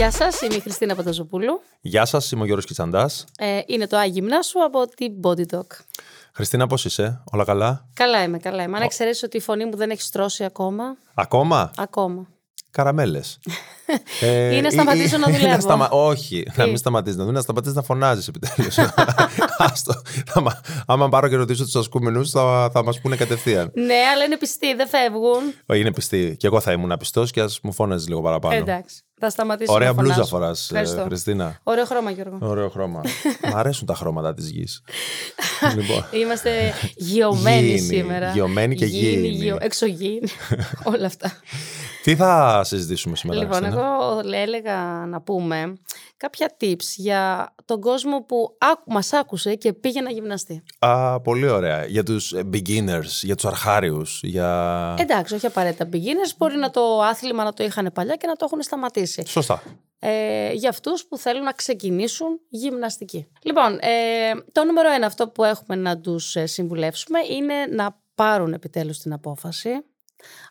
Γεια σας, είμαι η Χριστίνα Πανταζοπούλου. Γεια σας, είμαι ο Γιώργος Κιτσαντάς. Ε, είναι το Άγιμνά σου από την Body Talk. Χριστίνα, πώς είσαι, όλα καλά; Καλά είμαι, καλά είμαι. Αν εξαιρέσεις ότι η φωνή μου δεν έχει στρώσει ακόμα. Ακόμα; Ακόμα. Καραμέλες. ε, ή να σταματήσω να δουλεύω. Σταμα... Όχι, να μην σταματήσεις να δουλεύεις, να σταματήσεις να φωνάζεις επιτέλους. Άστο. Άμα πάρω και ρωτήσω τους ασκούμενους, θα, θα μας πούνε κατευθείαν. Ναι, αλλά είναι πιστοί, δεν φεύγουν. Όχι, είναι πιστοί. Και εγώ θα ήμουν πιστός και ας μου φώναζε λίγο παραπάνω. Εντάξει. Θα σταματήσω Ωραία να μπλούζα φοράς, Χριστίνα. Ωραίο χρώμα, Γιώργο. Ωραίο χρώμα. Μ' αρέσουν τα χρώματα της γης. λοιπόν. Είμαστε γεωμένοι σήμερα. Γεωμένοι και γήινοι. Γεω... Εξωγήινοι. Όλα αυτά. Τι θα συζητήσουμε σήμερα, Λοιπόν, εγώ έλεγα να πούμε κάποια tips για τον κόσμο που μας άκουσε και πήγε να γυμναστεί; Α, πολύ ωραία. Για τους beginners, για τους αρχάριους. Για... Εντάξει, όχι απαραίτητα beginners. Μπορεί να το άθλημα να το είχαν παλιά και να το έχουν σταματήσει. Σωστά. Ε, για αυτούς που θέλουν να ξεκινήσουν γυμναστική. Λοιπόν, ε, το νούμερο ένα αυτό που έχουμε να τους ε, συμβουλεύσουμε είναι να πάρουν επιτέλους την απόφαση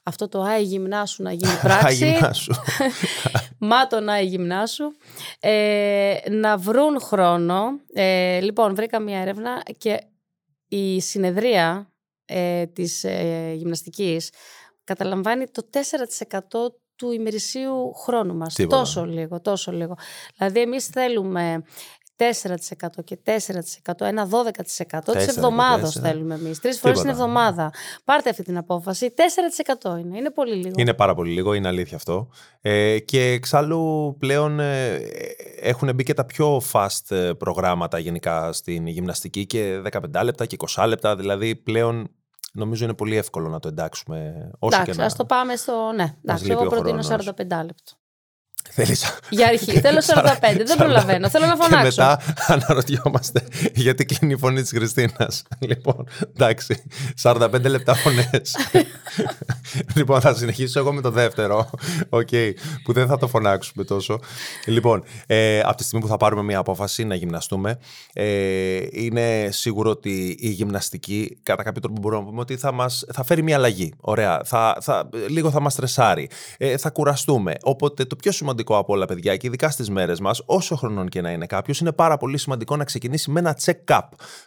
αυτό το «Άι γυμνάσου» να γίνει πράξη. Μα τον «Άι γυμνάσου». Ε, να βρουν χρόνο. Ε, λοιπόν, βρήκα μια έρευνα και η συνεδρία ε, της ε, γυμναστικής καταλαμβάνει το 4% του ημερησίου χρόνου μας. Τόσο λίγο, τόσο λίγο. Δηλαδή εμείς θέλουμε 4% και 4%, ένα 12% της εβδομάδας θέλουμε εμείς. Τρεις φορές την εβδομάδα. Πάρτε αυτή την απόφαση. 4% είναι. Είναι πολύ λίγο. Είναι πάρα πολύ λίγο, είναι αλήθεια αυτό. Ε, και εξάλλου πλέον ε, έχουν μπει και τα πιο fast ε, προγράμματα γενικά στην γυμναστική και 15 λεπτά και 20 λεπτά. Δηλαδή πλέον νομίζω είναι πολύ εύκολο να το εντάξουμε όσο εντάξει, και να. Α το πάμε στο. Ναι, εντάξει, εγώ προτείνω 45 λεπτό. Θέλεις... Για αρχή. Θέλω 45. δεν προλαβαίνω. Θέλω να φωνάξω. Και μετά αναρωτιόμαστε γιατί κλείνει η φωνή της Χριστίνας. Λοιπόν, εντάξει. 45 λεπτά φωνές. λοιπόν, θα συνεχίσω εγώ με το δεύτερο. Okay, που δεν θα το φωνάξουμε τόσο. Λοιπόν, ε, από τη στιγμή που θα πάρουμε μια απόφαση να γυμναστούμε, ε, είναι σίγουρο ότι η γυμναστική, κατά κάποιο τρόπο μπορούμε να πούμε ότι θα, μας, θα φέρει μια αλλαγή. Ωραία. Θα, θα, λίγο θα μας τρεσάρει. Ε, θα κουραστούμε. Οπότε το πιο σημαντικό σημαντικό από όλα, παιδιά, και ειδικά στις μέρες μας, όσο χρονών και να είναι κάποιος, είναι πάρα πολύ σημαντικό να ξεκινήσει με ένα check-up.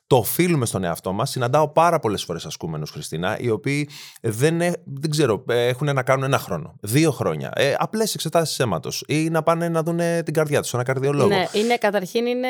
Το οφείλουμε στον εαυτό μας. Συναντάω πάρα πολλές φορές ασκούμενους, Χριστίνα, οι οποίοι δεν, δεν ξέρω, έχουν να κάνουν ένα χρόνο, δύο χρόνια. Ε, Απλές εξετάσεις αίματος ή να πάνε να δουν την καρδιά τους, ένα καρδιολόγο. Ναι, είναι, καταρχήν είναι,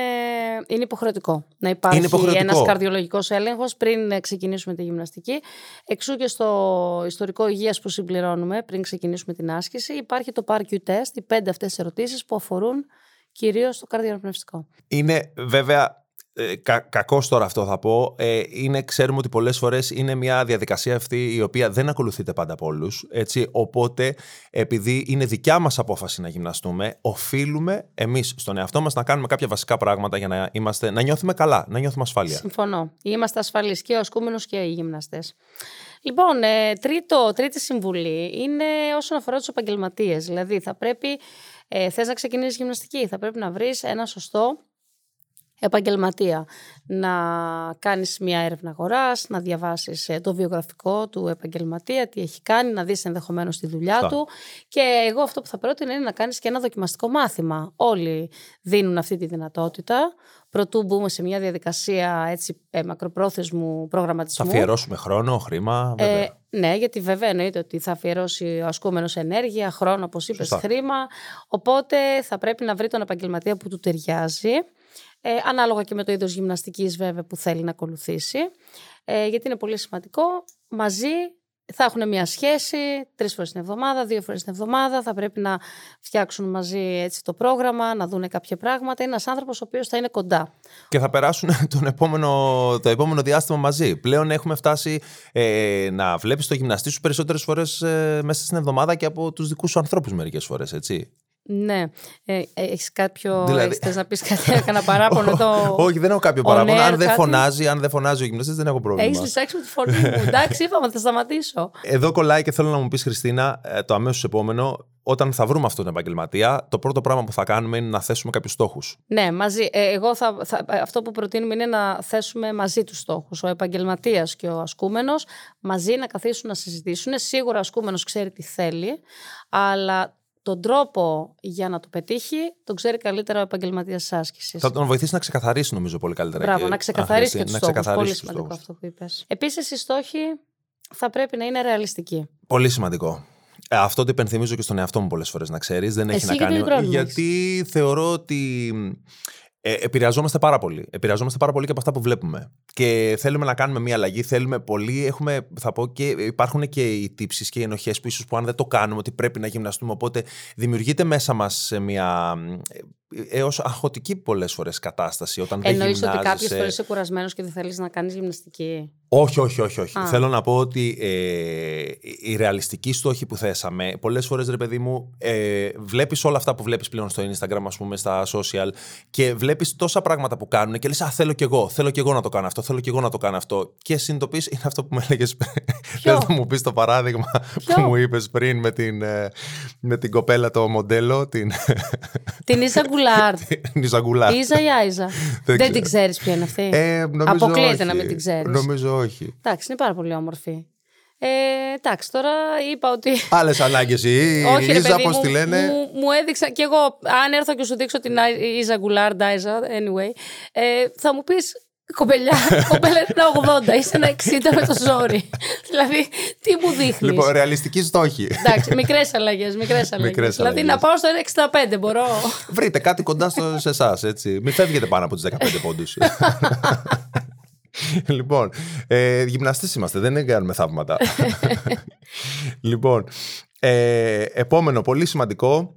είναι υποχρεωτικό να υπάρχει ένας καρδιολογικός έλεγχος πριν ξεκινήσουμε τη γυμναστική. Εξού και στο ιστορικό υγείας που συμπληρώνουμε πριν ξεκινήσουμε την άσκηση, υπάρχει το PARQ test, οι πέντε αυτές τις ερωτήσεις που αφορούν κυρίως το καρδιοπνευστικό. Είναι βέβαια ε, κα, κακός τώρα αυτό θα πω. Ε, είναι, ξέρουμε ότι πολλές φορές είναι μια διαδικασία αυτή η οποία δεν ακολουθείται πάντα από όλους. Οπότε, επειδή είναι δικιά μας απόφαση να γυμναστούμε, οφείλουμε εμείς στον εαυτό μας να κάνουμε κάποια βασικά πράγματα για να, είμαστε, να νιώθουμε καλά, να νιώθουμε ασφάλεια. Συμφωνώ. Είμαστε ασφαλείς και ο ασκούμενος και οι γυμναστές. Λοιπόν, ε, τρίτο, τρίτη συμβουλή είναι όσον αφορά τους επαγγελματίες. Δηλαδή, θα πρέπει ε, θες να ξεκινήσεις γυμναστική, θα πρέπει να βρεις ένα σωστό επαγγελματία. Να κάνεις μια έρευνα αγοράς, να διαβάσεις ε, το βιογραφικό του επαγγελματία, τι έχει κάνει, να δεις ενδεχομένως τη δουλειά του. Και εγώ αυτό που θα πρότεινα είναι να κάνεις και ένα δοκιμαστικό μάθημα. Όλοι δίνουν αυτή τη δυνατότητα. Προτού μπούμε σε μια διαδικασία έτσι, ε, μακροπρόθεσμου προγραμματισμού. Θα αφιερώσουμε χρόνο, χρήμα, βέβαια. Ε, ναι, γιατί βέβαια εννοείται ότι θα αφιερώσει ο ασκούμενος ενέργεια, χρόνο, όπως είπες, χρήμα. Οπότε θα πρέπει να βρει τον επαγγελματία που του ταιριάζει. Ε, ανάλογα και με το είδος γυμναστικής, βέβαια, που θέλει να ακολουθήσει. Ε, γιατί είναι πολύ σημαντικό. Μαζί θα έχουν μια σχέση τρεις φορές την εβδομάδα, δύο φορές την εβδομάδα. Θα πρέπει να φτιάξουν μαζί έτσι το πρόγραμμα, να δουν κάποια πράγματα. Είναι ένας άνθρωπος ο οποίος θα είναι κοντά. Και θα περάσουν τον επόμενο, το επόμενο διάστημα μαζί. Πλέον έχουμε φτάσει ε, να βλέπεις το γυμναστή σου περισσότερες φορές ε, μέσα στην εβδομάδα και από τους δικούς σου ανθρώπους μερικές φορές, έτσι. Ναι. Ε, έχεις κάποιο. Δηλαδή... Θες να πεις κάτι, έκανα παράπονο εδώ. Όχι, δεν έχω κάποιο παράπονο. Αν δεν, φωνάζει, αν δεν φωνάζει ο γυμναστής, δεν έχω πρόβλημα. Έχεις λησάξει με τη φωνή μου. Εντάξει, είπαμε, θα σταματήσω. Εδώ κολλάει και θέλω να μου πεις, Χριστίνα, ε, το αμέσως επόμενο. Όταν θα βρούμε αυτόν τον επαγγελματία, το πρώτο πράγμα που θα κάνουμε είναι να θέσουμε κάποιους στόχους. Ναι, μαζί. Ε, εγώ θα, θα, αυτό που προτείνουμε είναι να θέσουμε μαζί τους στόχους. Ο επαγγελματίας και ο ασκούμενος μαζί να καθίσουν να συζητήσουν. Σίγουρα ο ασκούμενος ξέρει τι θέλει, αλλά τον τρόπο για να το πετύχει τον ξέρει καλύτερα ο επαγγελματίας της άσκησης. Θα τον βοηθήσει να ξεκαθαρίσει, νομίζω, πολύ καλύτερα. Μπράβο, και- να ξεκαθαρίσει και αν τους χρειαστεί, στόχους. να Πολύ ξεκαθαρίσει τους σημαντικό στόχους. αυτό που είπες. Επίσης, οι στόχοι θα πρέπει να είναι ρεαλιστικοί. Πολύ σημαντικό. Ε, αυτό το υπενθυμίζω και στον εαυτό μου πολλές φορές, να ξέρεις. Δεν έχει Εσύ να γιατί κάνει. δεν πρόβλημα γιατί θεωρώ ότι. Ε, επηρεαζόμαστε πάρα πολύ. Επηρεαζόμαστε πάρα πολύ και από αυτά που βλέπουμε. Και θέλουμε να κάνουμε μια αλλαγή. Θέλουμε πολύ. Έχουμε, θα πω και υπάρχουν και οι τύψεις και οι ενοχές που ίσως που αν δεν το κάνουμε, ότι πρέπει να γυμναστούμε. Οπότε δημιουργείται μέσα μας μια έως αγχωτική πολλές φορές κατάσταση όταν δεν Εννοείς ότι γυμνάζεσαι. κάποιες φορές είσαι κουρασμένος και δεν θέλεις να κάνεις γυμναστική; Όχι, όχι, όχι. όχι. Α. Θέλω να πω ότι ε, οι ρεαλιστικοί στόχοι που θέσαμε, πολλές φορές ρε παιδί μου, ε, βλέπεις όλα αυτά που βλέπεις πλέον στο Instagram, ας πούμε, στα social και βλέπεις τόσα πράγματα που κάνουν και λες: Α, θέλω κι εγώ, θέλω κι εγώ να το κάνω αυτό, θέλω κι εγώ να το κάνω αυτό. Και συνειδητοποιείς, είναι αυτό που μου έλεγες πριν. Ποιο; Θες να μου πεις το παράδειγμα Ποιο; που μου είπες πριν με την, ε, με την κοπέλα το μοντέλο, την Την Ίζα Γκουλάρντ. Νιζαγκουλά. Ίζα ή Άιζα. Δεν Δεν ξέρω. την ξέρεις ποια είναι αυτή. Ε, νομίζω Αποκλείεται όχι. να μην την ξέρεις. Νομίζω όχι. Εντάξει, είναι πάρα πολύ όμορφη. Ε, εντάξει, τώρα είπα ότι. Άλλες ανάγκες η Όχι, ρε Λίζα, παιδί πώς μου, τη λένε. Μου, μου έδειξα κι εγώ, αν έρθω και σου δείξω την Άι- Ίζα Γκουλάρντ, Άιζα, anyway, ε, θα μου πεις. Κοπελιά, κοπέλα είναι ένα 80, είσαι ένα 60 με το ζόρι. δηλαδή, τι μου δείχνεις; Λοιπόν, ρεαλιστική στόχη. Εντάξει, μικρές αλλαγές. Μικρές αλλαγές. Μικρές δηλαδή, αλλαγές. να πάω στο 1,65 μπορώ. Βρείτε κάτι κοντά στο, σε εσάς, έτσι. Μην φεύγετε πάνω από του 15 πόντους. λοιπόν, ε, γυμναστές είμαστε, δεν κάνουμε θαύματα. λοιπόν, ε, επόμενο, πολύ σημαντικό,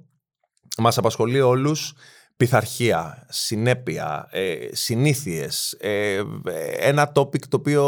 μας απασχολεί όλους, πειθαρχία, συνέπεια, ε, συνήθειες, ε, ένα topic το οποίο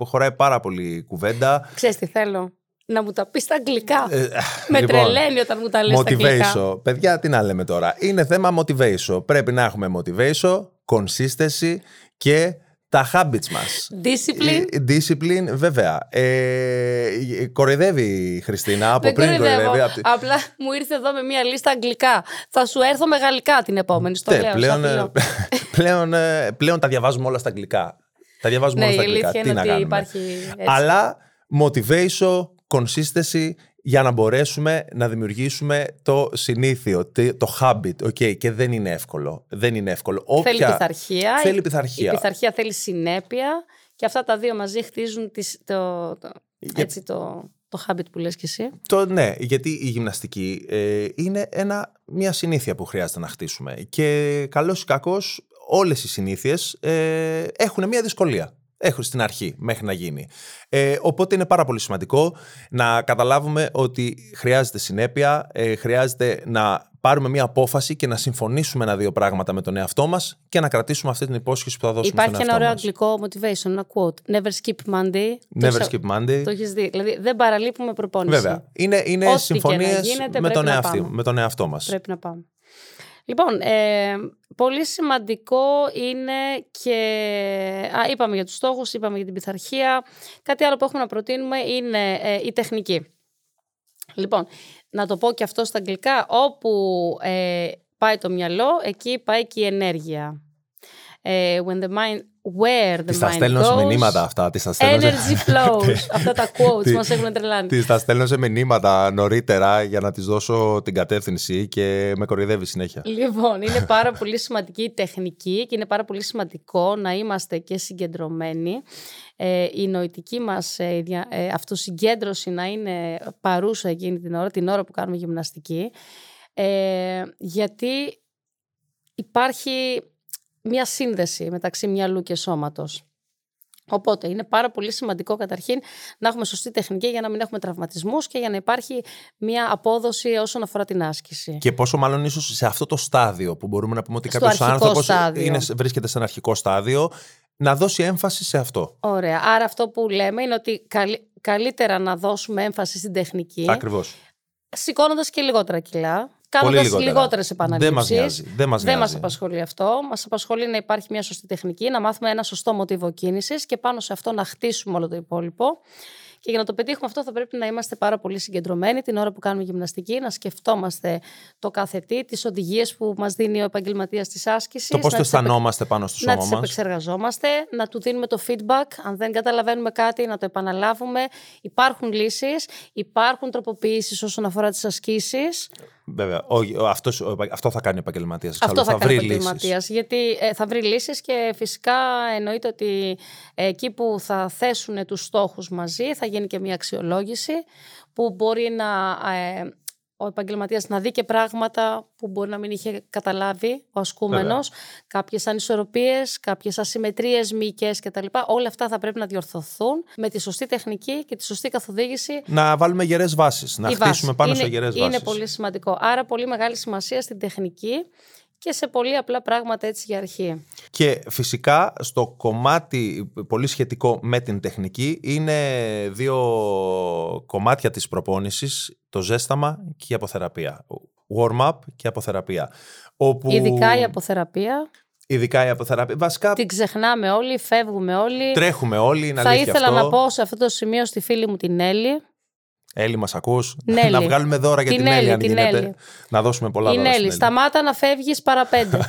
χωράει πάρα πολύ κουβέντα. Ξέρεις τι θέλω; Να μου τα πεις στα αγγλικά. Ε, με λοιπόν, τρελαίνει όταν μου τα λες στα αγγλικά. Motivation. Παιδιά, τι να λέμε τώρα; Είναι θέμα motivation. Πρέπει να έχουμε motivation, consistency και τα habits μας. Discipline. Ε, Discipline, βέβαια. Ε, κοροϊδεύει η Χριστίνα από Δεν πριν. κοροϊδεύω. κοροϊδεύει. απ' τη- Απλά μου ήρθε εδώ με μια λίστα αγγλικά. Θα σου έρθω με γαλλικά την επόμενη. Στο Ναι, λέω. πλέον, στα ε, φιλώ. πλέον, ε, πλέον τα διαβάζουμε όλα στα αγγλικά. Τα διαβάζουμε Ναι, όλα η στα αγγλικά. αλήθεια Τι είναι να ότι κάνουμε. υπάρχει έτσι. Αλλά motivation, consistency για να μπορέσουμε να δημιουργήσουμε το συνήθιο, τε- το habit. Okay, και δεν είναι εύκολο. Δεν είναι εύκολο. Θέλει Όποια- πειθαρχία. Θέλει Η- πειθαρχία. Η πειθαρχία θέλει συνέπεια. Και αυτά τα δύο μαζί χτίζουν τις, το, το, έτσι, το, το habit που λες και εσύ. Το, ναι, γιατί η γυμναστική ε, είναι ένα, μια συνήθεια που χρειάζεται να χτίσουμε. Και καλώς ή κακώς όλες οι συνήθειες ε, έχουν μια δυσκολία. Έχουν στην αρχή μέχρι να γίνει. Ε, οπότε είναι πάρα πολύ σημαντικό να καταλάβουμε ότι χρειάζεται συνέπεια, ε, χρειάζεται να πάρουμε μια απόφαση και να συμφωνήσουμε ένα-δύο πράγματα με τον εαυτό μας και να κρατήσουμε αυτή την υπόσχεση που θα δώσουμε Υπάρχει στον ένα ωραίο εαυτό μας. αγγλικό motivation, ένα quote. Never skip Monday. Το Never σα- skip Monday. Το έχεις δει. Δηλαδή δεν παραλείπουμε προπόνηση. Βέβαια. Είναι, είναι Ό,τι και να συμφωνίες γίνεται, με, πρέπει τον να εαυτό, πάμε. με τον εαυτό μας. Πρέπει να πάμε. Λοιπόν, ε, πολύ σημαντικό είναι και... Α, είπαμε για τους στόχους, είπαμε για την πειθαρχία. Κάτι άλλο που έχουμε να προτείνουμε είναι ε, η τεχνική. Λοιπόν, να το πω και αυτό στα αγγλικά. Όπου ε, πάει το μυαλό, εκεί πάει και η ενέργεια. Ε, when the mind, where the Τη τα mind στέλνω σε goes, μηνύματα αυτά. Τις τα στέλνω σε- energy flows. Αυτά τα quotes Τι- μας έχουν τρελάνει. Τη τα στέλνω σε μηνύματα νωρίτερα για να τη δώσω την κατεύθυνση και με κοροϊδεύει συνέχεια. Λοιπόν, είναι πάρα πολύ σημαντική η τεχνική και είναι πάρα πολύ σημαντικό να είμαστε και συγκεντρωμένοι. Ε, η νοητική μας ε, η δια- ε, αυτοσυγκέντρωση να είναι παρούσα εκείνη την ώρα, την ώρα που κάνουμε γυμναστική. Ε, γιατί υπάρχει μια σύνδεση μεταξύ μυαλού και σώματος. Οπότε είναι πάρα πολύ σημαντικό καταρχήν να έχουμε σωστή τεχνική για να μην έχουμε τραυματισμούς και για να υπάρχει μια απόδοση όσον αφορά την άσκηση. Και πόσο μάλλον ίσως σε αυτό το στάδιο που μπορούμε να πούμε ότι Στο κάποιος αρχικό άνθρωπος στάδιο. βρίσκεται σε ένα αρχικό στάδιο, να δώσει έμφαση σε αυτό. Ωραία. Άρα αυτό που λέμε είναι ότι καλύ- καλύτερα να δώσουμε έμφαση στην τεχνική, Ακριβώς. σηκώνοντας και λιγότερα κιλά, κάνοντας λιγότερα. λιγότερες Δεν μας επαναλήψει. νοιάζει. Δεν μας Δεν μας νοιάζει. απασχολεί αυτό. Μας απασχολεί να υπάρχει μια σωστή τεχνική, να μάθουμε ένα σωστό μοτίβο κίνησης και πάνω σε αυτό να χτίσουμε όλο το υπόλοιπο. Και για να το πετύχουμε αυτό, θα πρέπει να είμαστε πάρα πολύ συγκεντρωμένοι την ώρα που κάνουμε γυμναστική, να σκεφτόμαστε το κάθε τι, τις οδηγίες που μας δίνει ο επαγγελματίας της άσκησης. Το πώς το αισθανόμαστε πάνω στο σώμα μας. Να τι επεξεργαζόμαστε, να του δίνουμε το feedback. Αν δεν καταλαβαίνουμε κάτι, να το επαναλάβουμε. Υπάρχουν λύσεις, υπάρχουν τροποποιήσεις όσον αφορά τις ασκήσεις. Βέβαια. Ο, αυτός, αυτό θα κάνει ο επαγγελματίας. Αυτό θα, θα κάνει ο επαγγελματίας. Γιατί ε, θα βρει λύσεις και φυσικά εννοείται ότι εκεί που θα θέσουν τους στόχους μαζί θα γίνει και μια αξιολόγηση που μπορεί να ε, ο επαγγελματίας να δει και πράγματα που μπορεί να μην είχε καταλάβει ο ασκούμενος, κάποιες ανισορροπίες, κάποιες ασυμμετρίες μυϊκές κτλ. Όλα αυτά θα πρέπει να διορθωθούν με τη σωστή τεχνική και τη σωστή καθοδήγηση. Να βάλουμε γερές βάσεις, να χτίσουμε πάνω σε γερές βάσεις. Είναι πολύ σημαντικό. Άρα, πολύ μεγάλη σημασία στην τεχνική και σε πολύ απλά πράγματα έτσι για αρχή. Και φυσικά στο κομμάτι πολύ σχετικό με την τεχνική είναι δύο κομμάτια της προπόνησης, το ζέσταμα και η αποθεραπεία. Warm-up και αποθεραπεία. Όπου... Ειδικά η αποθεραπεία. Ειδικά η αποθεραπεία. Βασικά. Την ξεχνάμε όλοι, φεύγουμε όλοι. Τρέχουμε όλοι. Είναι Θα ήθελα να πω σε αυτό το σημείο στη φίλη μου την Έλλη Έλλη, μας ακούς; Να βγάλουμε δώρα για την, την Έλλη, αν γίνεται. Να δώσουμε πολλά την δώρα. Έλλη, σταμάτα να φεύγεις παραπέντε.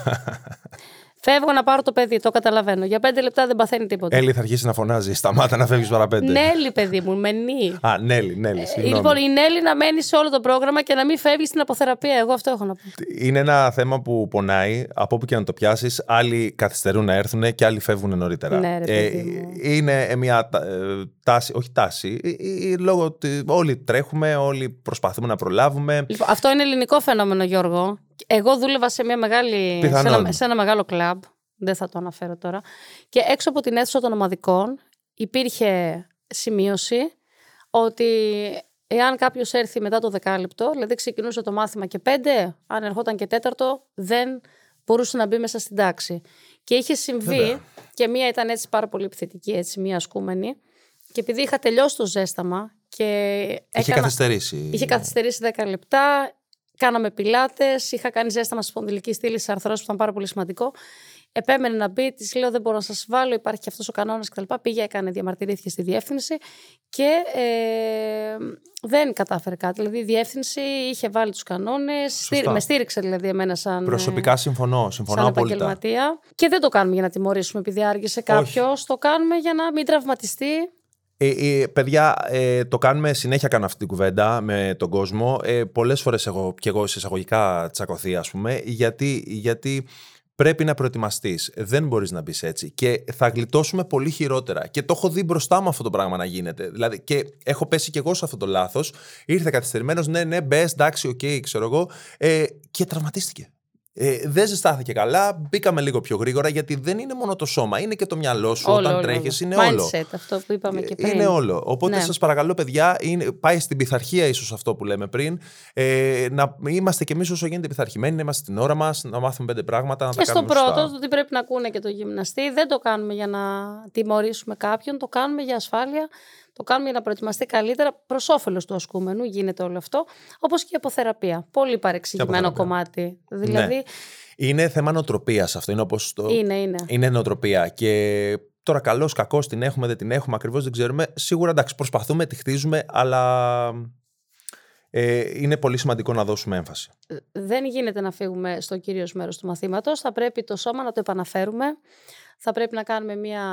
Φεύγω να πάρω το παιδί, το καταλαβαίνω. Για πέντε λεπτά δεν παθαίνει τίποτα. Έλλη θα αρχίσεις να φωνάζεις. Σταμάτα να φεύγεις παραπέντε. Νέλη, παιδί μου, με νι. Α, Νέλη, Νέλη. Ε, λοιπόν, η Νέλη να μένει σε όλο το πρόγραμμα και να μην φεύγει στην αποθεραπεία. Εγώ αυτό έχω να πω. Είναι ένα θέμα που πονάει. Από όπου και να το πιάσεις, άλλοι καθυστερούν να έρθουν και άλλοι φεύγουν νωρίτερα. Ναι, ρε, ε, είναι μια ε, τάση, όχι τάση. Λόγω ότι όλοι τρέχουμε, όλοι προσπαθούμε να προλάβουμε. Λοιπόν, αυτό είναι ελληνικό φαινόμενο, Γιώργο. Εγώ δούλευα σε, μια μεγάλη, σε ένα, σε, ένα, μεγάλο κλαμπ. Δεν θα το αναφέρω τώρα. Και έξω από την αίθουσα των ομαδικών υπήρχε σημείωση ότι εάν κάποιος έρθει μετά το δεκάλεπτο, δηλαδή ξεκινούσε το μάθημα και πέντε, αν ερχόταν και τέταρτο, δεν μπορούσε να μπει μέσα στην τάξη. Και είχε συμβεί, και μία ήταν έτσι πάρα πολύ επιθετική, έτσι, μία ασκούμενη, και επειδή είχα τελειώσει το ζέσταμα και. Είχε καθυστερήσει. Είχε καθυστερήσει 10 λεπτά. Κάναμε πιλάτες. Είχα κάνει ζέσταμα σπονδυλική στήλη αρθρός που ήταν πάρα πολύ σημαντικό. Επέμενε να μπει, της λέω: Δεν μπορώ να σας βάλω, υπάρχει και αυτός ο κανόνας κτλ. Πήγε, έκανε, διαμαρτυρήθηκε στη διεύθυνση και ε, δεν κατάφερε κάτι. Δηλαδή η διεύθυνση είχε βάλει τους κανόνες, με στήριξε δηλαδή εμένα σαν. Προσωπικά συμφωνώ, συμφωνώ σαν απόλυτα. επαγγελματία. Και δεν το κάνουμε για να τιμωρήσουμε επειδή άργησε κάποιος. Το κάνουμε για να μην τραυματιστεί ε, ε, παιδιά, ε, το κάνουμε συνέχεια κάνω αυτή την κουβέντα με τον κόσμο. Ε, πολλές φορές έχω και εγώ σε εισαγωγικά τσακωθεί ας πούμε, γιατί, γιατί πρέπει να προετοιμαστείς. Δεν μπορείς να μπεις έτσι και θα γλιτώσουμε πολύ χειρότερα. Και το έχω δει μπροστά μου αυτό το πράγμα να γίνεται. Δηλαδή, και έχω πέσει και εγώ σε αυτό το λάθος. Ήρθε καθυστερημένος, ναι, ναι, μπες, εντάξει, OK, okay, ξέρω εγώ. Ε, και τραυματίστηκε. Ε, δεν ζεστάθηκε καλά, μπήκαμε λίγο πιο γρήγορα γιατί δεν είναι μόνο το σώμα, είναι και το μυαλό σου όταν τρέχεις. Είναι Mindset, όλο. αυτό που είπαμε και πριν. Είναι όλο. Οπότε ναι. σας παρακαλώ, παιδιά, είναι, πάει στην πειθαρχία ίσως αυτό που λέμε πριν. Ε, να είμαστε κι εμείς όσο γίνεται πειθαρχημένοι, να είμαστε στην ώρα μας, να μάθουμε πέντε πράγματα. Να και τα στο πρώτο, ότι πρέπει να ακούνε και το γυμναστή. Δεν το κάνουμε για να τιμωρήσουμε κάποιον, το κάνουμε για ασφάλεια. Το κάνουμε για να προετοιμαστεί καλύτερα προς όφελος του ασκούμενου. Γίνεται όλο αυτό. Όπως και η αποθεραπεία. Πολύ παρεξηγημένο κομμάτι. Δηλαδή. Ναι. Είναι θέμα νοοτροπίας αυτό. Είναι όπως το... Είναι, είναι. Είναι νοοτροπία. Και τώρα καλό, κακό, την έχουμε, δεν την έχουμε, ακριβώς δεν ξέρουμε. Σίγουρα εντάξει, προσπαθούμε, τη χτίζουμε, αλλά ε, είναι πολύ σημαντικό να δώσουμε έμφαση. Ε, δεν γίνεται να φύγουμε στο κύριος μέρος του μαθήματος. Θα πρέπει το σώμα να το επαναφέρουμε θα πρέπει να κάνουμε μια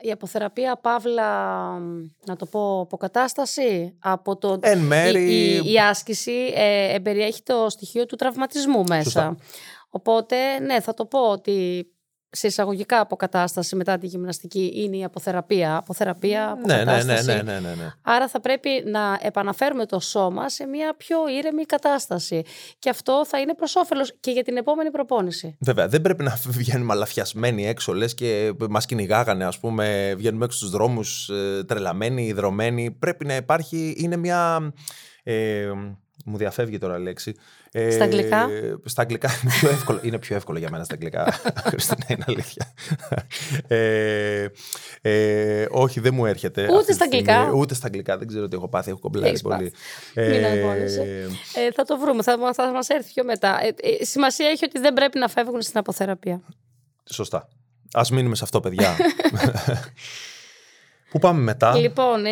η αποθεραπεία παύλα, να το πω, αποκατάσταση από το... Εν μέρη... η, η, άσκηση ε, εμπεριέχει το στοιχείο του τραυματισμού μέσα. Οπότε, ναι, θα το πω ότι σε εισαγωγικά αποκατάσταση μετά τη γυμναστική είναι η αποθεραπεία. Αποθεραπεία, αποκατάσταση. Ναι, ναι, ναι, ναι, ναι, ναι. Άρα θα πρέπει να επαναφέρουμε το σώμα σε μια πιο ήρεμη κατάσταση. Και αυτό θα είναι προς όφελος και για την επόμενη προπόνηση. Βέβαια, δεν πρέπει να βγαίνουμε αλαφιασμένοι έξω, λες και μας κυνηγάγανε, ας πούμε, βγαίνουμε έξω στους δρόμους ε, τρελαμένοι, υδρωμένοι. Πρέπει να υπάρχει, είναι μια. Ε, μου διαφεύγει τώρα λέξη. Ε, στα αγγλικά; Στα αγγλικά είναι πιο εύκολο, είναι πιο εύκολο για μένα στα αγγλικά. Χριστίνα, είναι αλήθεια. Ε, ε, όχι, δεν μου έρχεται. Ούτε στα αγγλικά; Ούτε στα αγγλικά. Δεν ξέρω τι έχω πάθει. Έχω κομπλάρει πολύ. Ε, ε, θα το βρούμε. Θα, θα μας έρθει πιο μετά. Ε, σημασία έχει ότι δεν πρέπει να φεύγουν στην αποθεραπεία. Σωστά. Α μείνουμε σε αυτό, παιδιά. Πού πάμε μετά; Λοιπόν, ε,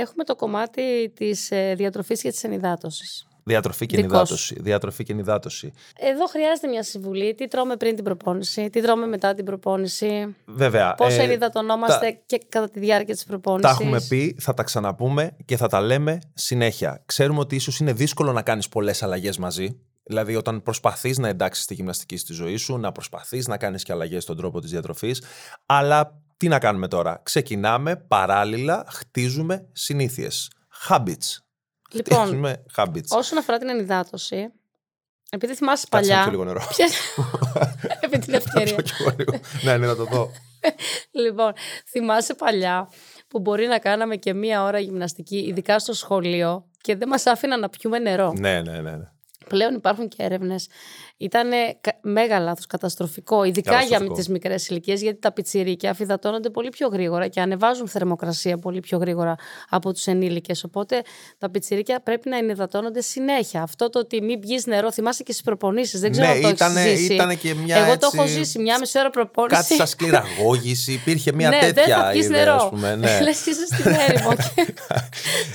έχουμε το κομμάτι της ε, διατροφής και της ενυδάτωσης. Διατροφή και Δικός ενυδάτωση. Διατροφή και ενυδάτωση. Εδώ χρειάζεται μια συμβουλή. Τι τρώμε πριν την προπόνηση, τι τρώμε μετά την προπόνηση, Βέβαια. πώς ε, ενυδατωνόμαστε και κατά τη διάρκεια της Τα προπόνησης. έχουμε πει, θα τα ξαναπούμε και θα τα λέμε συνέχεια. Ξέρουμε ότι ίσως είναι δύσκολο να κάνεις πολλές αλλαγές μαζί. Δηλαδή, όταν προσπαθείς να εντάξεις τη γυμναστική στη ζωή σου, να προσπαθείς να κάνεις και αλλαγές στον τρόπο της διατροφής. Αλλά τι να κάνουμε τώρα; Ξεκινάμε παράλληλα, χτίζουμε συνήθειες. Habits. Λοιπόν, Χτίζουμε habits. όσον αφορά την ενυδάτωση, επειδή θυμάσαι Κάτσε να παλιά... πιω λίγο νερό. Ποιες- Επί την Να ευκαιρία. πιω κι εγώ λίγο. Ναι, ναι, να το δω. Λοιπόν, θυμάσαι παλιά που μπορεί να κάναμε και μία ώρα γυμναστική, ειδικά στο σχολείο, και δεν μας άφηναν να πιούμε νερό; ναι, ναι, ναι. ναι. Πλέον υπάρχουν και έρευνες. Ήταν μέγα λάθος, καταστροφικό, ειδικά Καταστροφικό. για τις μικρές ηλικίες, γιατί τα πιτσιρίκια αφιδατώνονται πολύ πιο γρήγορα και ανεβάζουν θερμοκρασία πολύ πιο γρήγορα από τους ενήλικες. Οπότε τα πιτσιρίκια πρέπει να ενυδατώνονται συνέχεια. Αυτό το ότι μην πιει νερό, θυμάσαι και στις προπονήσεις. Δεν ξέρω Ναι, αν το έχεις ήτανε- ζήσει. ήτανε και μια Εγώ το έτσι- έχω ζήσει μια μισή ώρα προπόνηση. Κάτι σαν σκληραγώγηση. Υπήρχε μια ναι, τέτοια δεν θα πιει ιδέα, νερό. ας πούμε. Ναι. Λες είσαι στην έρημο και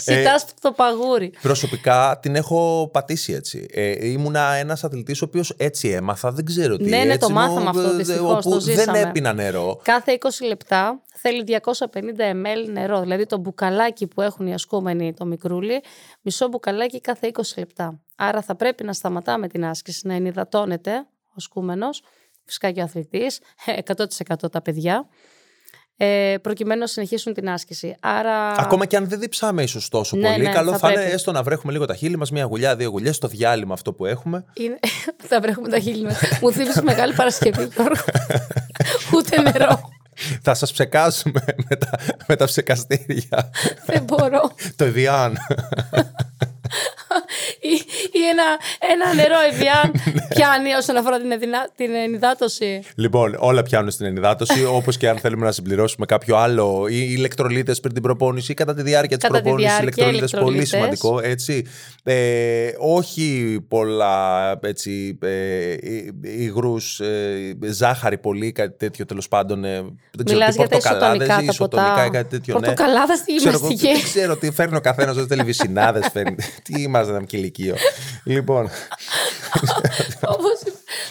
Ε, ζητάς το παγούρι. Προσωπικά την έχω πατήσει έτσι. Ε, ήμουνα ένας αθλητής ο οποίος έτσι έμαθα. Δεν ξέρω τι. Ναι, ναι, έτσι το μάθαμε μου, αυτό, ε, δυστυχώς, όπου το δεν ζήσαμε. έπινα νερό. Κάθε 20 λεπτά θέλει 250 ml νερό. Δηλαδή το μπουκαλάκι που έχουν οι ασκούμενοι το μικρούλι, μισό μπουκαλάκι κάθε 20 λεπτά. Άρα θα πρέπει να σταματάμε την άσκηση, να ενυδατώνεται ο ασκούμενος, φυσικά και ο αθλητής, 100% τα παιδιά, ε, προκειμένου να συνεχίσουν την άσκηση. Άρα... Ακόμα και αν δεν διψάμε ίσως τόσο Ναι, πολύ, ναι, καλό θα θα, είναι πρέπει. έστω να βρέχουμε λίγο τα χείλη μας, μια γουλιά, δύο γουλιές, το διάλειμμα αυτό που έχουμε. Είναι... θα βρέχουμε τα χείλη μας. Μου θύμισε Μεγάλη Παρασκευή, Γιώργο. Ούτε νερό. θα σας ψεκάσουμε με τα, με τα ψεκαστήρια. Δεν μπορώ. το Εvian. Ή, ή ένα, ένα νερό Evian Ναι. πιάνει όσον αφορά την, εδυνα- την ενυδάτωση. λοιπόν, όλα πιάνουν στην ενυδάτωση, όπως και αν θέλουμε να συμπληρώσουμε κάποιο άλλο, ή ηλεκτρολίτες πριν την προπόνηση ή κατά τη διάρκεια της Κατά τη προπόνησης. διάρκεια, Ηλεκτρολίτες, πολύ ηλεκτρολίτες. σημαντικό, έτσι. Ε, όχι πολλά έτσι, ε, υγρούς, ε, ζάχαρη πολύ, κάτι τέτοιο τέλος πάντων. Ε, δεν ξέρω Μιλάς τι, για τα πορτοκαλάδες ισοτονικά ή τα ισοτονικά ποτά. ή κάτι τέτοιο. ναι. Πορτοκαλάδα στη Ξέρω εγώ, γυμναστική. δεν ξέρω τι φέρνει ο καθένας, δεν θέλει βυσινάδε. Φέρνει. Τι ήμασταν και ηλικίο. λοιπόν, Όπως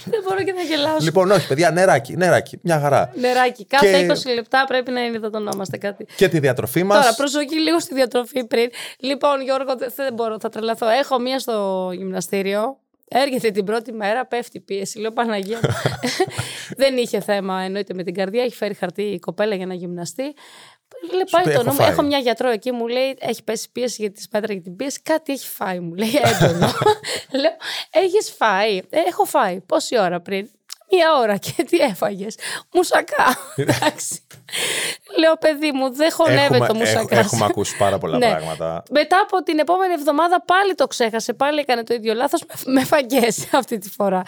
δεν μπορώ και να γελάσω. λοιπόν, όχι, παιδιά, νεράκι, νεράκι. Μια χαρά. Νεράκι. Κάθε Και- 20 λεπτά πρέπει να ενυδατωνόμαστε κάτι. Και τη διατροφή μας. Τώρα, προσοχή λίγο στη διατροφή πριν. Λοιπόν, Γιώργο, δεν- δεν μπορώ, θα τρελαθώ. Έχω μία στο γυμναστήριο. Έρχεται την πρώτη μέρα, πέφτει η πίεση. Λέω Παναγία. μου». δεν είχε θέμα εννοείται με την καρδιά. Έχει φέρει χαρτί η κοπέλα για να γυμναστεί. Λέει, πει, πάει το «Έχω νούμερο. φάει». Έχω μια γιατρό εκεί, μου λέει: Έχει πέσει πίεση γιατί της μέτρα για την πίεση. Κάτι έχει φάει, μου λέει έντονο. Λέω: Έχεις φάει. «Ε, έχω φάει. Πόση ώρα πριν; Μία ώρα και τι έφαγες; Μουσακά. Εντάξει. Λέω, παιδί μου, δεν χωνεύεται το έχουμε, μουσακάς. έχ- έχουμε ακούσει πάρα πολλά Ναι. πράγματα. Μετά από την επόμενη εβδομάδα πάλι το ξέχασε, πάλι έκανε το ίδιο λάθος με, με φαγές αυτή τη φορά.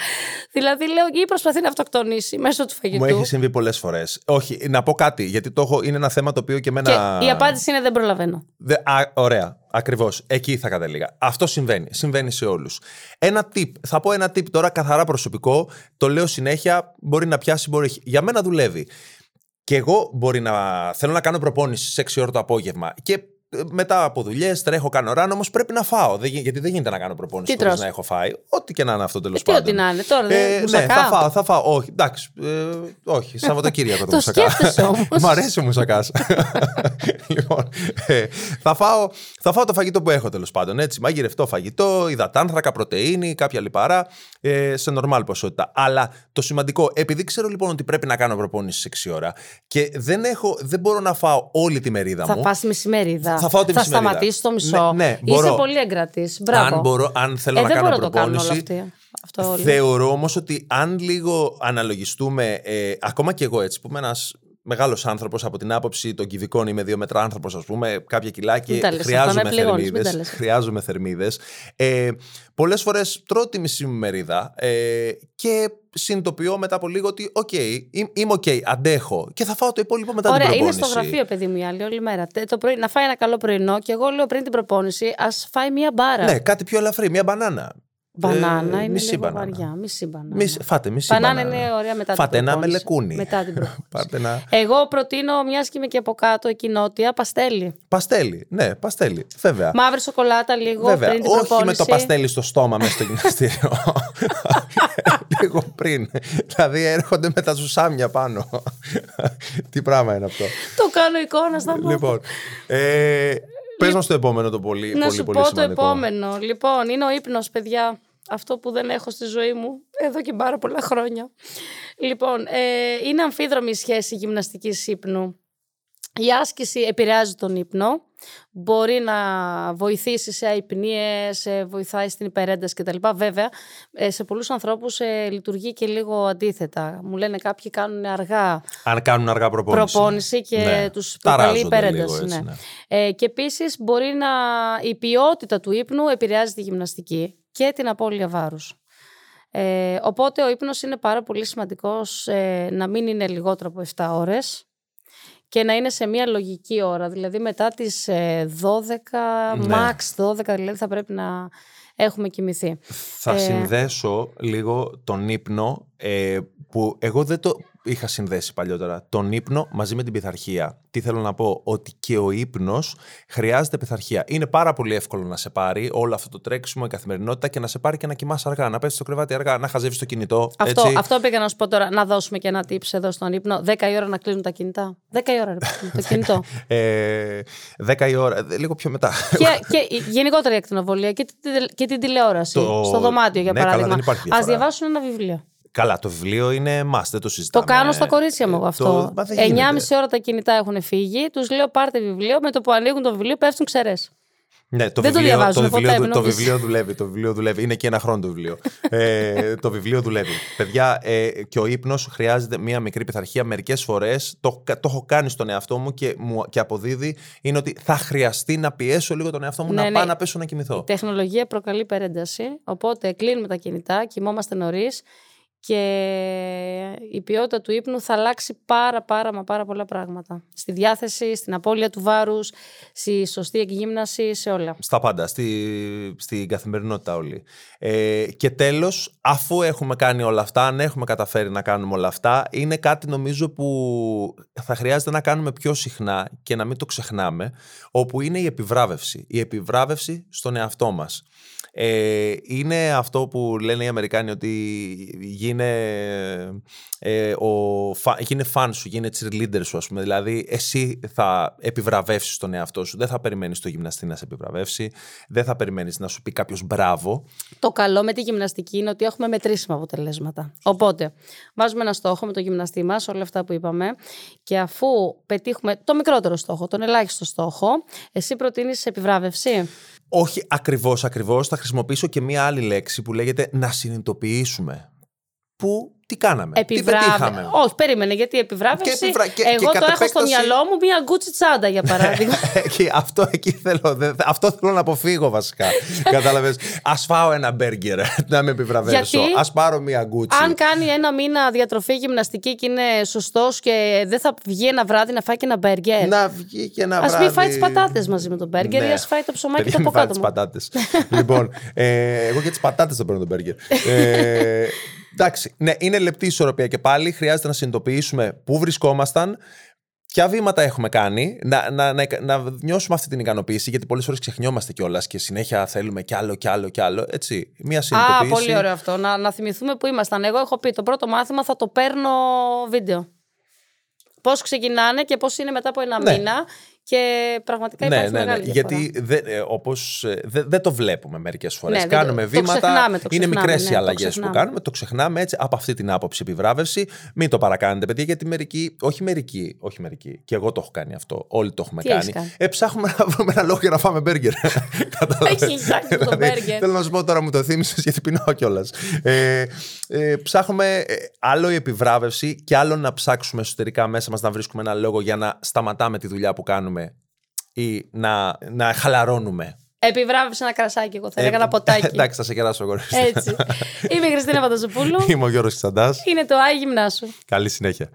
Δηλαδή λέω ή προσπαθεί να αυτοκτονήσει μέσω του φαγητού. Μου έχει συμβεί πολλές φορές. Όχι, να πω κάτι, γιατί το έχω, είναι ένα θέμα το οποίο και εμένα. Και η απάντηση είναι δεν προλαβαίνω. Δε, α, ωραία. Ακριβώς. Εκεί θα κατέληγα. Αυτό συμβαίνει. Συμβαίνει σε όλους. Ένα tip. Θα πω ένα tip τώρα καθαρά προσωπικό. Το λέω συνέχεια. Μπορεί να πιάσει, μπορεί. όχι. Για μένα δουλεύει. Και εγώ μπορεί να θέλω να κάνω προπόνηση σε 6 ώρα το απόγευμα. Και ε, μετά από δουλειές, τρέχω, κάνω ράνο, όμως πρέπει να φάω. Δεν, γι- γιατί δεν γίνεται να κάνω προπόνηση Τι χωρίς τρως; να έχω φάει. Ό,τι και να είναι αυτό τέλος Ε, τι πάντων. ό,τι να είναι τώρα, δεν- Ε, ναι, μουσακά; θα φάω, θα φάω. Όχι, εντάξει. Ε, όχι, Σαββατοκύριακο το Το μουσακά. σκέφτεσαι όμως. Μ' αρέσει ο μουσακάς. λοιπόν, ε, θα, φάω, θα φάω το φαγητό που έχω τέλος πάντων. Έτσι, μαγειρευτό φαγητό, υδατάνθρακα, πρωτενη, κάποια λιπαρά, ε, σε νορμάλ ποσότητα. Αλλά το σημαντικό, επειδή ξέρω λοιπόν ότι πρέπει να κάνω προπόνηση σε 6 ώρα και δεν, έχω, δεν μπορώ να φάω όλη τη μερίδα Θα μου. φας μεσημερίδα. Θα φάω τη μεσημερίδα. σταματήσει το μισό. Ναι, ναι, Είσαι μπορώ. πολύ εγκρατής. Μπράβο. Αν, μπορώ, αν θέλω ε, να δεν κάνω μπορώ να το κάνουν προπόνηση. όλα αυτοί. Αυτό όλοι. Θεωρώ όμως ότι αν λίγο αναλογιστούμε, ε, ακόμα και εγώ έτσι, που είμαι ένας μεγάλος άνθρωπος από την άποψη των κυβικών, είμαι δύο μέτρα άνθρωπος, ας πούμε, κάποια κιλά και Μην τα λες, χρειάζομαι αυτό με πληγώνεις, μην θερμίδες. τα λες. Χρειάζομαι θερμίδες. Ε, Πολλές φορές τρώω τη μισή μου μερίδα ε, και συνειδητοποιώ μετά από λίγο ότι, οκ, είμαι είμαι οκ, αντέχω και θα φάω το υπόλοιπο μετά Ωραία, την είναι προπόνηση. στο γραφείο, παιδί μου, η άλλη όλη μέρα. Τε- Το πρωί, να φάει ένα καλό πρωινό και εγώ λέω πριν την προπόνηση, ας φάει μία μπάρα. Ναι, κάτι πιο ελαφρύ, μια μπανάνα. Μπανάνα Ε, είναι μισή λίγο μπανάνα. βαριά. Μισή μπανάνα. Μισή- φάτε μισή Μπανάνα μπανάνα. είναι ωραία μετά Φάτε την ένα προπόνηση. μελεκούνι. Μετά την προπόνηση. Πάρτε ένα Εγώ προτείνω, μιας και είμαι και από κάτω, εκεί νότια, παστέλι. παστέλι. Ναι, παστέλι. Βέβαια. Μαύρη σοκολάτα λίγο Βέβαια, πριν την όχι προπόνηση. με το παστέλι στο στόμα μέσα στο γυμναστήριο. Λίγο πριν. Δηλαδή έρχονται με τα ζουσάμια πάνω. Τι πράγμα είναι αυτό. Το κάνω εικόνα στα μάτια. λοιπόν, ε, πες μας το επόμενο το πολύ, Να πολύ, σου πολύ πω σημαντικό. το επόμενο. Λοιπόν, είναι ο ύπνος, παιδιά. Αυτό που δεν έχω στη ζωή μου εδώ και πάρα πολλά χρόνια. Λοιπόν, ε, είναι αμφίδρομη η σχέση γυμναστικής ύπνου. Η άσκηση επηρεάζει τον ύπνο. Μπορεί να βοηθήσει σε αϊπνίες, σε βοηθάει στην υπερένταση κτλ. Βέβαια, ε, σε πολλούς ανθρώπους ε, λειτουργεί και λίγο αντίθετα. Μου λένε κάποιοι κάνουν αργά Αν κάνουν αργά προπόνηση. προπόνηση και Ναι. τους προκαλεί Ταράζονται υπερένταση. λίγο έτσι, ναι. ναι. Ε, και επίσης μπορεί να η ποιότητα του ύπνου επηρεάζει τη γυμναστική και την απώλεια βάρους. Ε, οπότε ο ύπνος είναι πάρα πολύ σημαντικός ε, να μην είναι λιγότερο από 7 ώρες και να είναι σε μια λογική ώρα. Δηλαδή μετά τις ε, 12, Ναι. max 12 δηλαδή θα πρέπει να έχουμε κοιμηθεί. Θα Ε, συνδέσω λίγο τον ύπνο ε, που εγώ δεν το είχα συνδέσει παλιότερα. Τον ύπνο μαζί με την πειθαρχία. Τι θέλω να πω, ότι και ο ύπνος χρειάζεται πειθαρχία. Είναι πάρα πολύ εύκολο να σε πάρει όλο αυτό το τρέξιμο, η καθημερινότητα και να σε πάρει και να κοιμάσαι αργά, να πέσει στο κρεβάτι αργά, να χαζεύεις το κινητό. Αυτό, έτσι. αυτό πήγα να σου πω τώρα, να δώσουμε και ένα tips εδώ στον ύπνο. 10 η ώρα να κλείνουν τα κινητά. 10 η ώρα, ρε, παιδί μου, το κινητό. Ε, 10 η ώρα, ε, λίγο πιο μετά. και, και η γενικότερα η ακτινοβολία και, την- και την τηλεόραση. Το- Στο δωμάτιο, για Ναι, καλά, παράδειγμα. δεν υπάρχει Α διαφορά. διαβάσουν ένα βιβλίο. Καλά, το βιβλίο είναι must, δεν το Το συζητάμε. κάνω στα κορίτσια μου εγώ Ε, αυτό. το- μα δεν 9,5 γίνεται. ώρα τα κινητά έχουν φύγει. Τους λέω πάρτε βιβλίο. Με το που ανοίγουν το βιβλίο πέφτουν ξερές. Ναι, το Δεν το βιβλίο, διαβάζουμε το βιβλίο, ποτέ, του- το μην νομίζεις. βιβλίο δουλεύει. Το βιβλίο δουλεύει. Είναι και ένα χρόνο το βιβλίο. ε, το βιβλίο δουλεύει. Παιδιά, ε, και ο ύπνος χρειάζεται μία μικρή πειθαρχία. Μερικές φορές το, το έχω κάνει στον εαυτό μου και, μου και αποδίδει είναι ότι θα χρειαστεί να πιέσω λίγο τον εαυτό μου Ναι, να ναι. πάω να πέσω να κοιμηθώ. Η τεχνολογία προκαλεί υπερένταση. Οπότε κλείνουμε τα κινητά, κοιμόμαστε νωρίς και η ποιότητα του ύπνου θα αλλάξει πάρα πάρα μα πάρα πολλά πράγματα. Στη διάθεση, στην απώλεια του βάρους, στη σωστή εκγύμναση, σε όλα. Στα πάντα, στη, στην καθημερινότητα όλοι. Ε, και τέλος, αφού έχουμε κάνει όλα αυτά, αν έχουμε καταφέρει να κάνουμε όλα αυτά, είναι κάτι νομίζω που θα χρειάζεται να κάνουμε πιο συχνά και να μην το ξεχνάμε, όπου είναι η επιβράβευση. Η επιβράβευση στον εαυτό μας. Ε, είναι αυτό που λένε οι Αμερικάνοι ότι γίνε, ε, ο, φα- γίνε φαν σου, γίνε cheerleader σου ας πούμε. Δηλαδή εσύ θα επιβραβεύσεις τον εαυτό σου. Δεν θα περιμένεις το γυμναστή να σε επιβραβεύσει. Δεν θα περιμένεις να σου πει κάποιος μπράβο. Το καλό με τη γυμναστική είναι ότι έχουμε μετρήσιμα αποτελέσματα. Οπότε, βάζουμε ένα στόχο με το γυμναστή μας, όλα αυτά που είπαμε, και αφού πετύχουμε το μικρότερο στόχο, τον ελάχιστο στόχο, εσύ προτείνεις επιβράβευση; Όχι ακριβώς ακριβώς. Θα χρησιμοποιήσω και μία άλλη λέξη που λέγεται να συνειδητοποιήσουμε. Πού, τι κάναμε, τι πετύχαμε. Όχι, περίμενε, γιατί η επιβράβευση. Και επιβρα- και- εγώ και το κατ' έχω στο επέκταση- μυαλό μου μία γκούτσι τσάντα, για παράδειγμα. Εκεί, αυτό εκεί θέλω, δεν- αυτό θέλω να αποφύγω βασικά. Κατάλαβες. Ας φάω ένα μπέργκερ να με επιβραβεύσω. Γιατί; Ας πάρω μία γκούτσι. Αν κάνει ένα μήνα διατροφή γυμναστική και είναι σωστός και δεν θα βγει ένα βράδυ να φάει και ένα μπέργκερ. Να βγει και ένα Α βράδυ. μην φάει τις πατάτες μαζί με τον μπέργκερ Ναι. ή ας φάει το ψωμάκι Παιδιά, του μην από φάτε κάτω. τις μου. πατάτες. λοιπόν, ε, εγώ και τις πατάτες θα παίρνω τον μπέργκερ. Ε, εντάξει, ναι, είναι λεπτή ισορροπία και πάλι χρειάζεται να συνειδητοποιήσουμε πού βρισκόμασταν, ποια βήματα έχουμε κάνει, να, να, να, να νιώσουμε αυτή την ικανοποίηση, γιατί πολλές φορές ξεχνιόμαστε κιόλας και συνέχεια θέλουμε κι άλλο κι άλλο κι άλλο. Έτσι, μία Α, συνειδητοποίηση. πολύ ωραίο αυτό. Να, να θυμηθούμε που ήμασταν. Εγώ έχω πει το πρώτο μάθημα θα το παίρνω βίντεο. Πώς ξεκινάνε και πώς είναι μετά από ένα Ναι. μήνα. Και πραγματικά Ναι, υπάρχει ναι, ναι. μεγάλη διαφορά. Γιατί δεν ε, όπως, ε, δεν δεν το βλέπουμε μερικές φορές. Ναι, δεν το- κάνουμε το βήματα. ξεχνάμε, το είναι ξεχνάμε, μικρές ναι, οι το αλλαγές που ξεχνάμε. κάνουμε. Το ξεχνάμε έτσι από αυτή την άποψη επιβράβευση. Μην το παρακάνετε, παιδιά, γιατί μερικοί, όχι μερικοί, όχι μερικοί, και εγώ το έχω κάνει αυτό. Όλοι το έχουμε Τι κάνει. έχεις κάνει; Ε, ψάχνουμε να βρούμε ένα λόγο για να φάμε μπέργκερ. Κατάλαβες; Έχει ψάξει το Δηλαδή, μπέργκερ. Θέλω να σου πω τώρα, μου το θύμισες γιατί πεινάω κιόλας. Ε, ε, ψάχνουμε ε, άλλο η επιβράβευση και άλλο να ψάξουμε εσωτερικά μέσα μας να βρίσκουμε ένα λόγο για να σταματάμε τη δουλειά που κάνουμε ή να, να χαλαρώνουμε. Επιβράβευσε ένα κρασάκι, εγώ θα Ε, έλεγα ένα ποτάκι. Εντάξει, θα σε κεράσω εγώ. Έτσι. Είμαι η Χριστίνα Πανταζοπούλου. Είμαι ο Γιώργος Ξαντάς. Είναι το Άγι Γυμνάσου. Καλή συνέχεια.